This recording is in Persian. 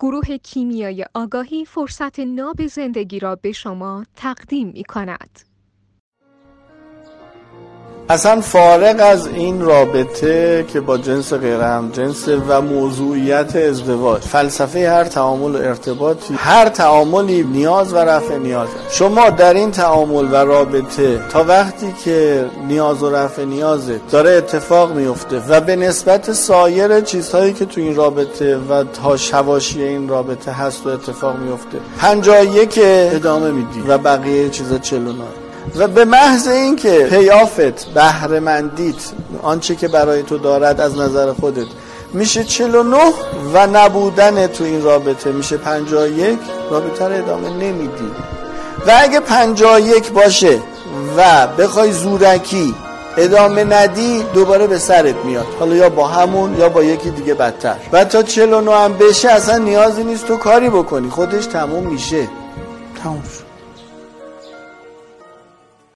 گروه کیمیای آگاهی فرصت ناب زندگی را به شما تقدیم می کند. اصلا فارغ از این رابطه که با جنس غیر هم جنس و موضوعیت ازدواج فلسفه هر تعامل و ارتباطی هر تعاملی نیاز و رفع نیازه شما در این تعامل و رابطه تا وقتی که نیاز و رفع نیازه داره اتفاق میفته و به نسبت سایر چیزهایی که تو این رابطه و تا شواشی این رابطه هست و اتفاق میفته پنجاه یک ادامه میدی و بقیه چیزا چلو و به محض اینکه پیافت بهرهمندیت آنچه که برای تو دارد از نظر خودت میشه 49 و نبودن تو این رابطه میشه 51 رابطه رو ادامه نمیدی. و اگه 51 باشه و بخوای زورکی ادامه ندی دوباره به سرت میاد. حالا یا با همون یا با یکی دیگه بدتر. و تا 49 هم بشه اصلا نیازی نیست تو کاری بکنی. خودش تموم میشه. تموم شد.